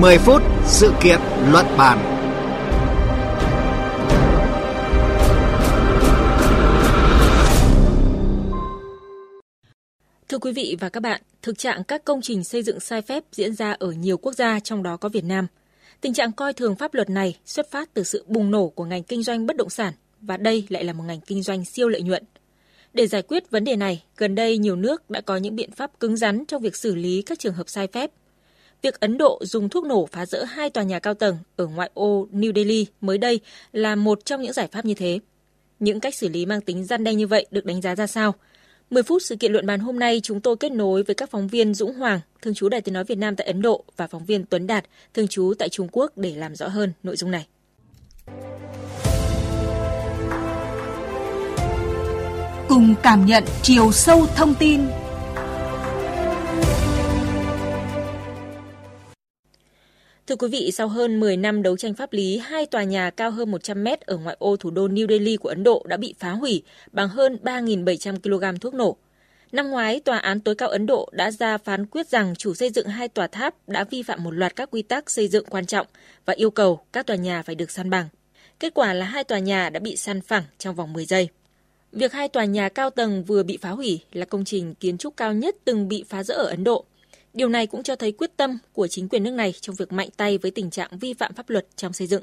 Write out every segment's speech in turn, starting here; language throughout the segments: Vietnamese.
10 phút sự kiện luận bàn. Thưa quý vị và các bạn, thực trạng các công trình xây dựng sai phép diễn ra ở nhiều quốc gia trong đó có Việt Nam. Tình trạng coi thường pháp luật này xuất phát từ sự bùng nổ của ngành kinh doanh bất động sản và đây lại là một ngành kinh doanh siêu lợi nhuận. Để giải quyết vấn đề này, gần đây nhiều nước đã có những biện pháp cứng rắn trong việc xử lý các trường hợp sai phép. Việc Ấn Độ dùng thuốc nổ phá rỡ hai tòa nhà cao tầng ở ngoại ô New Delhi mới đây là một trong những giải pháp như thế. Những cách xử lý mang tính gian đe như vậy được đánh giá ra sao? 10 phút sự kiện luận bàn hôm nay chúng tôi kết nối với các phóng viên Dũng Hoàng, thường trú Đài Tiếng Nói Việt Nam tại Ấn Độ và phóng viên Tuấn Đạt, thường trú tại Trung Quốc để làm rõ hơn nội dung này. Cùng cảm nhận chiều sâu thông tin Thưa quý vị, sau hơn 10 năm đấu tranh pháp lý, hai tòa nhà cao hơn 100 mét ở ngoại ô thủ đô New Delhi của Ấn Độ đã bị phá hủy bằng hơn 3.700 kg thuốc nổ. Năm ngoái, Tòa án tối cao Ấn Độ đã ra phán quyết rằng chủ xây dựng hai tòa tháp đã vi phạm một loạt các quy tắc xây dựng quan trọng và yêu cầu các tòa nhà phải được san bằng. Kết quả là hai tòa nhà đã bị san phẳng trong vòng 10 giây. Việc hai tòa nhà cao tầng vừa bị phá hủy là công trình kiến trúc cao nhất từng bị phá rỡ ở Ấn Độ. Điều này cũng cho thấy quyết tâm của chính quyền nước này trong việc mạnh tay với tình trạng vi phạm pháp luật trong xây dựng.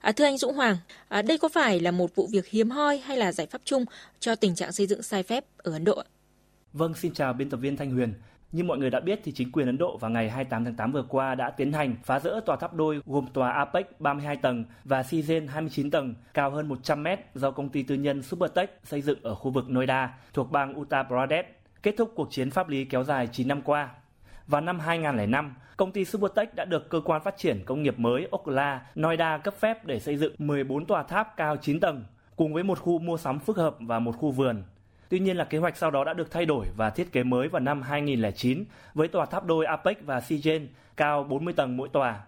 À, thưa anh Dũng Hoàng, à, đây có phải là một vụ việc hiếm hoi hay là giải pháp chung cho tình trạng xây dựng sai phép ở Ấn Độ? Vâng, xin chào biên tập viên Thanh Huyền. Như mọi người đã biết thì chính quyền Ấn Độ vào ngày 28 tháng 8 vừa qua đã tiến hành phá rỡ tòa tháp đôi gồm tòa Apex 32 tầng và Sigen 29 tầng cao hơn 100 mét do công ty tư nhân Supertech xây dựng ở khu vực Noida thuộc bang Uttar Pradesh, kết thúc cuộc chiến pháp lý kéo dài 9 năm qua. Vào năm 2005, công ty Supertech đã được cơ quan phát triển công nghiệp mới Okla, Noida cấp phép để xây dựng 14 tòa tháp cao 9 tầng, cùng với một khu mua sắm phức hợp và một khu vườn. Tuy nhiên là kế hoạch sau đó đã được thay đổi và thiết kế mới vào năm 2009 với tòa tháp đôi Apex và Sigen cao 40 tầng mỗi tòa.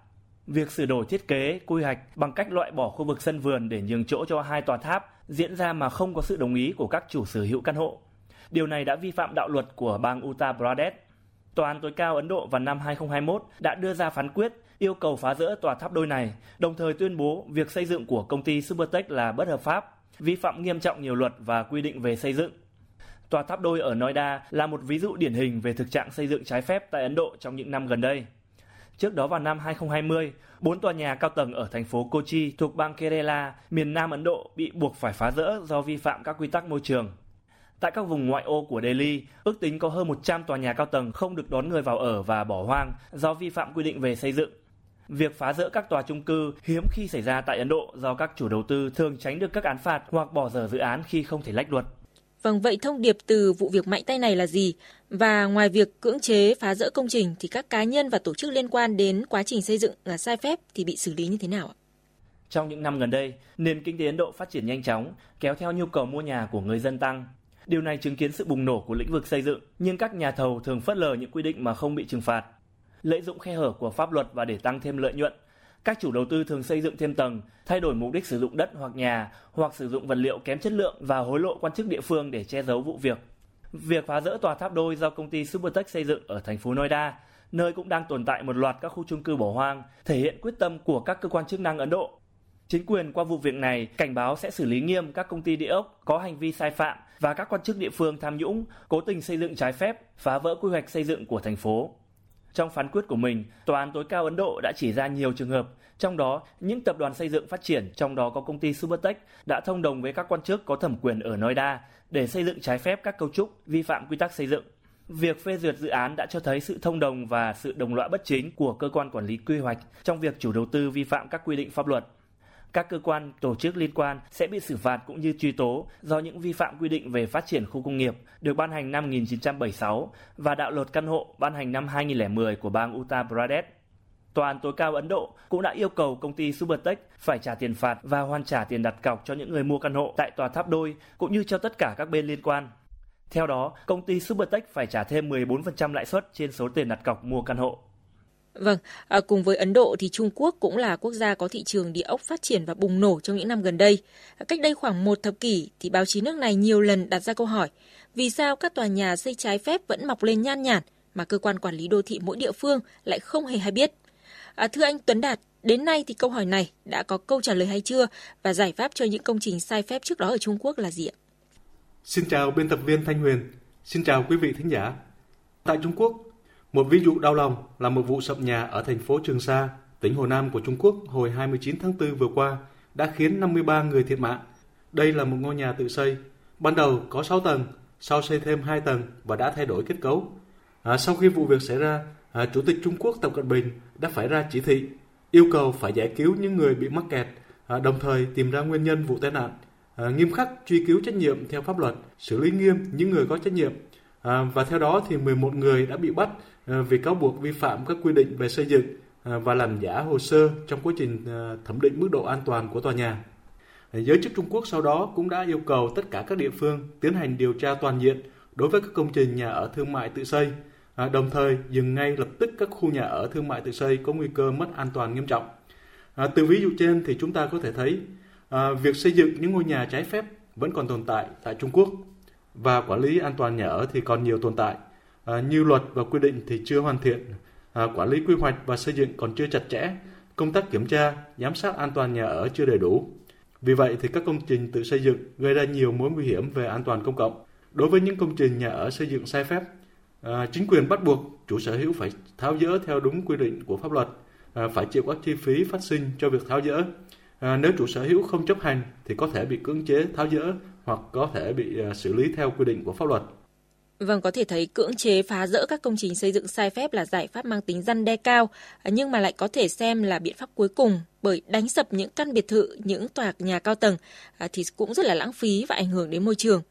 Việc sửa đổi thiết kế, quy hoạch bằng cách loại bỏ khu vực sân vườn để nhường chỗ cho hai tòa tháp diễn ra mà không có sự đồng ý của các chủ sở hữu căn hộ. Điều này đã vi phạm đạo luật của bang Uttar Pradesh. Tòa án tối cao Ấn Độ vào năm 2021 đã đưa ra phán quyết yêu cầu phá rỡ tòa tháp đôi này, đồng thời tuyên bố việc xây dựng của công ty Supertech là bất hợp pháp, vi phạm nghiêm trọng nhiều luật và quy định về xây dựng. Tòa tháp đôi ở Noida là một ví dụ điển hình về thực trạng xây dựng trái phép tại Ấn Độ trong những năm gần đây. Trước đó vào năm 2020, bốn tòa nhà cao tầng ở thành phố Kochi thuộc bang Kerala, miền Nam Ấn Độ bị buộc phải phá rỡ do vi phạm các quy tắc môi trường. Tại các vùng ngoại ô của Delhi, ước tính có hơn 100 tòa nhà cao tầng không được đón người vào ở và bỏ hoang do vi phạm quy định về xây dựng. Việc phá rỡ các tòa chung cư hiếm khi xảy ra tại Ấn Độ do các chủ đầu tư thường tránh được các án phạt hoặc bỏ dở dự án khi không thể lách luật. Vâng, vậy thông điệp từ vụ việc mạnh tay này là gì? Và ngoài việc cưỡng chế phá rỡ công trình thì các cá nhân và tổ chức liên quan đến quá trình xây dựng là sai phép thì bị xử lý như thế nào ạ? Trong những năm gần đây, nền kinh tế Ấn Độ phát triển nhanh chóng, kéo theo nhu cầu mua nhà của người dân tăng. Điều này chứng kiến sự bùng nổ của lĩnh vực xây dựng, nhưng các nhà thầu thường phớt lờ những quy định mà không bị trừng phạt. Lợi dụng khe hở của pháp luật và để tăng thêm lợi nhuận, các chủ đầu tư thường xây dựng thêm tầng, thay đổi mục đích sử dụng đất hoặc nhà, hoặc sử dụng vật liệu kém chất lượng và hối lộ quan chức địa phương để che giấu vụ việc. Việc phá rỡ tòa tháp đôi do công ty Supertech xây dựng ở thành phố Noida, nơi cũng đang tồn tại một loạt các khu chung cư bỏ hoang, thể hiện quyết tâm của các cơ quan chức năng Ấn Độ. Chính quyền qua vụ việc này cảnh báo sẽ xử lý nghiêm các công ty địa ốc có hành vi sai phạm và các quan chức địa phương tham nhũng, cố tình xây dựng trái phép, phá vỡ quy hoạch xây dựng của thành phố. Trong phán quyết của mình, Tòa án tối cao Ấn Độ đã chỉ ra nhiều trường hợp, trong đó những tập đoàn xây dựng phát triển, trong đó có công ty Supertech, đã thông đồng với các quan chức có thẩm quyền ở Noida để xây dựng trái phép các cấu trúc vi phạm quy tắc xây dựng. Việc phê duyệt dự án đã cho thấy sự thông đồng và sự đồng lõa bất chính của cơ quan quản lý quy hoạch trong việc chủ đầu tư vi phạm các quy định pháp luật các cơ quan, tổ chức liên quan sẽ bị xử phạt cũng như truy tố do những vi phạm quy định về phát triển khu công nghiệp được ban hành năm 1976 và đạo luật căn hộ ban hành năm 2010 của bang Uttar Pradesh. Tòa án tối cao Ấn Độ cũng đã yêu cầu công ty Supertech phải trả tiền phạt và hoàn trả tiền đặt cọc cho những người mua căn hộ tại tòa tháp đôi cũng như cho tất cả các bên liên quan. Theo đó, công ty Supertech phải trả thêm 14% lãi suất trên số tiền đặt cọc mua căn hộ. Vâng, à, cùng với Ấn Độ thì Trung Quốc cũng là quốc gia có thị trường địa ốc phát triển và bùng nổ trong những năm gần đây. À, cách đây khoảng một thập kỷ thì báo chí nước này nhiều lần đặt ra câu hỏi vì sao các tòa nhà xây trái phép vẫn mọc lên nhan nhản mà cơ quan quản lý đô thị mỗi địa phương lại không hề hay biết. À, thưa anh Tuấn Đạt, đến nay thì câu hỏi này đã có câu trả lời hay chưa và giải pháp cho những công trình sai phép trước đó ở Trung Quốc là gì ạ? Xin chào biên tập viên Thanh Huyền, xin chào quý vị thính giả. Tại Trung Quốc, một ví dụ đau lòng là một vụ sập nhà ở thành phố Trường Sa, tỉnh Hồ Nam của Trung Quốc hồi 29 tháng 4 vừa qua đã khiến 53 người thiệt mạng. Đây là một ngôi nhà tự xây, ban đầu có 6 tầng, sau xây thêm 2 tầng và đã thay đổi kết cấu. À, sau khi vụ việc xảy ra, à, Chủ tịch Trung Quốc Tập Cận Bình đã phải ra chỉ thị yêu cầu phải giải cứu những người bị mắc kẹt, à, đồng thời tìm ra nguyên nhân vụ tai nạn, à, nghiêm khắc truy cứu trách nhiệm theo pháp luật, xử lý nghiêm những người có trách nhiệm. À, và theo đó thì 11 người đã bị bắt à, vì cáo buộc vi phạm các quy định về xây dựng à, và làm giả hồ sơ trong quá trình à, thẩm định mức độ an toàn của tòa nhà. Giới chức Trung Quốc sau đó cũng đã yêu cầu tất cả các địa phương tiến hành điều tra toàn diện đối với các công trình nhà ở thương mại tự xây, đồng thời dừng ngay lập tức các khu nhà ở thương mại tự xây có nguy cơ mất an toàn nghiêm trọng. Từ ví dụ trên thì chúng ta có thể thấy việc xây dựng những ngôi nhà trái phép vẫn còn tồn tại tại Trung Quốc và quản lý an toàn nhà ở thì còn nhiều tồn tại. À, như luật và quy định thì chưa hoàn thiện, à, quản lý quy hoạch và xây dựng còn chưa chặt chẽ, công tác kiểm tra, giám sát an toàn nhà ở chưa đầy đủ. Vì vậy thì các công trình tự xây dựng gây ra nhiều mối nguy hiểm về an toàn công cộng. Đối với những công trình nhà ở xây dựng sai phép, à, chính quyền bắt buộc chủ sở hữu phải tháo dỡ theo đúng quy định của pháp luật, à, phải chịu các chi phí phát sinh cho việc tháo dỡ. À, nếu chủ sở hữu không chấp hành thì có thể bị cưỡng chế tháo dỡ hoặc có thể bị à, xử lý theo quy định của pháp luật. Vâng, có thể thấy cưỡng chế phá rỡ các công trình xây dựng sai phép là giải pháp mang tính răn đe cao, nhưng mà lại có thể xem là biện pháp cuối cùng bởi đánh sập những căn biệt thự, những tòa nhà cao tầng thì cũng rất là lãng phí và ảnh hưởng đến môi trường.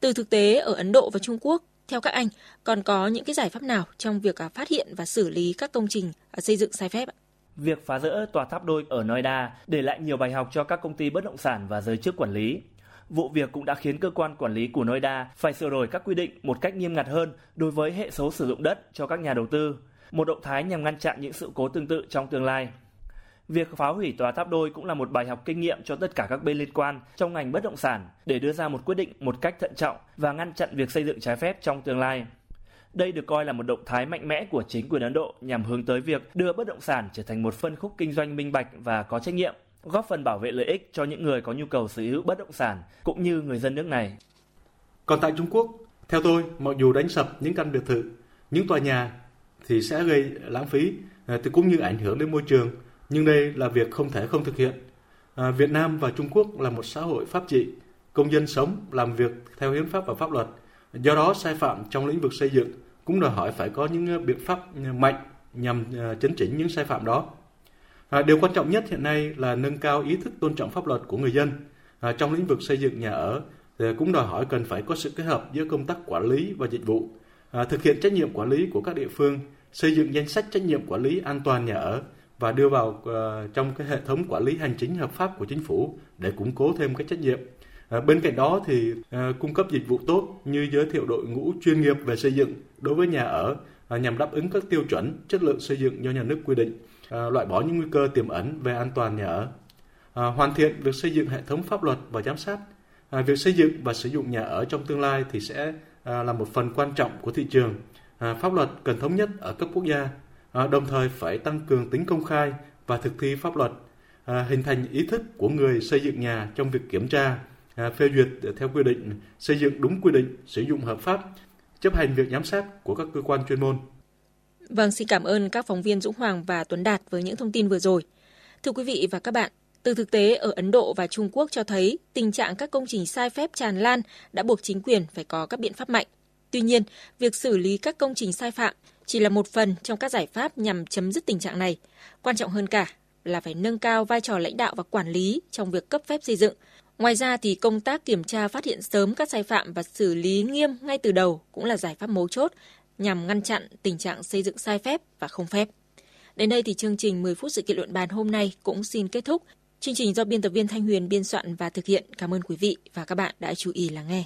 Từ thực tế ở Ấn Độ và Trung Quốc, theo các anh, còn có những cái giải pháp nào trong việc phát hiện và xử lý các công trình xây dựng sai phép? Việc phá rỡ tòa tháp đôi ở Noida để lại nhiều bài học cho các công ty bất động sản và giới chức quản lý. Vụ việc cũng đã khiến cơ quan quản lý của Noida phải sửa đổi các quy định một cách nghiêm ngặt hơn đối với hệ số sử dụng đất cho các nhà đầu tư, một động thái nhằm ngăn chặn những sự cố tương tự trong tương lai. Việc phá hủy tòa tháp đôi cũng là một bài học kinh nghiệm cho tất cả các bên liên quan trong ngành bất động sản để đưa ra một quyết định một cách thận trọng và ngăn chặn việc xây dựng trái phép trong tương lai. Đây được coi là một động thái mạnh mẽ của chính quyền Ấn Độ nhằm hướng tới việc đưa bất động sản trở thành một phân khúc kinh doanh minh bạch và có trách nhiệm, góp phần bảo vệ lợi ích cho những người có nhu cầu sở hữu bất động sản cũng như người dân nước này. Còn tại Trung Quốc, theo tôi, mặc dù đánh sập những căn biệt thự, những tòa nhà thì sẽ gây lãng phí à, thì cũng như ảnh hưởng đến môi trường, nhưng đây là việc không thể không thực hiện. À, Việt Nam và Trung Quốc là một xã hội pháp trị, công dân sống làm việc theo hiến pháp và pháp luật. Do đó sai phạm trong lĩnh vực xây dựng cũng đòi hỏi phải có những à, biện pháp à, mạnh nhằm chấn chỉnh những sai phạm đó. À, điều quan trọng nhất hiện nay là nâng cao ý thức tôn trọng pháp luật của người dân. À, trong lĩnh vực xây dựng nhà ở thì cũng đòi hỏi cần phải có sự kết hợp giữa công tác quản lý và dịch vụ, à, thực hiện trách nhiệm quản lý của các địa phương, xây dựng danh sách trách nhiệm quản lý an toàn nhà ở và đưa vào uh, trong cái hệ thống quản lý hành chính hợp pháp của chính phủ để củng cố thêm cái trách nhiệm. À, bên cạnh đó thì à, cung cấp dịch vụ tốt như giới thiệu đội ngũ chuyên nghiệp về xây dựng đối với nhà ở à, nhằm đáp ứng các tiêu chuẩn chất lượng xây dựng do nhà nước quy định, à, loại bỏ những nguy cơ tiềm ẩn về an toàn nhà ở. À, hoàn thiện việc xây dựng hệ thống pháp luật và giám sát. À, việc xây dựng và sử dụng nhà ở trong tương lai thì sẽ à, là một phần quan trọng của thị trường. À, pháp luật cần thống nhất ở cấp quốc gia, à, đồng thời phải tăng cường tính công khai và thực thi pháp luật, à, hình thành ý thức của người xây dựng nhà trong việc kiểm tra, à, phê duyệt theo quy định, xây dựng đúng quy định, sử dụng hợp pháp, chấp hành việc giám sát của các cơ quan chuyên môn. Vâng, xin cảm ơn các phóng viên Dũng Hoàng và Tuấn Đạt với những thông tin vừa rồi. Thưa quý vị và các bạn, từ thực tế ở Ấn Độ và Trung Quốc cho thấy tình trạng các công trình sai phép tràn lan đã buộc chính quyền phải có các biện pháp mạnh. Tuy nhiên, việc xử lý các công trình sai phạm chỉ là một phần trong các giải pháp nhằm chấm dứt tình trạng này. Quan trọng hơn cả là phải nâng cao vai trò lãnh đạo và quản lý trong việc cấp phép xây dựng. Ngoài ra thì công tác kiểm tra phát hiện sớm các sai phạm và xử lý nghiêm ngay từ đầu cũng là giải pháp mấu chốt nhằm ngăn chặn tình trạng xây dựng sai phép và không phép. Đến đây thì chương trình 10 phút sự kiện luận bàn hôm nay cũng xin kết thúc. Chương trình do biên tập viên Thanh Huyền biên soạn và thực hiện. Cảm ơn quý vị và các bạn đã chú ý lắng nghe.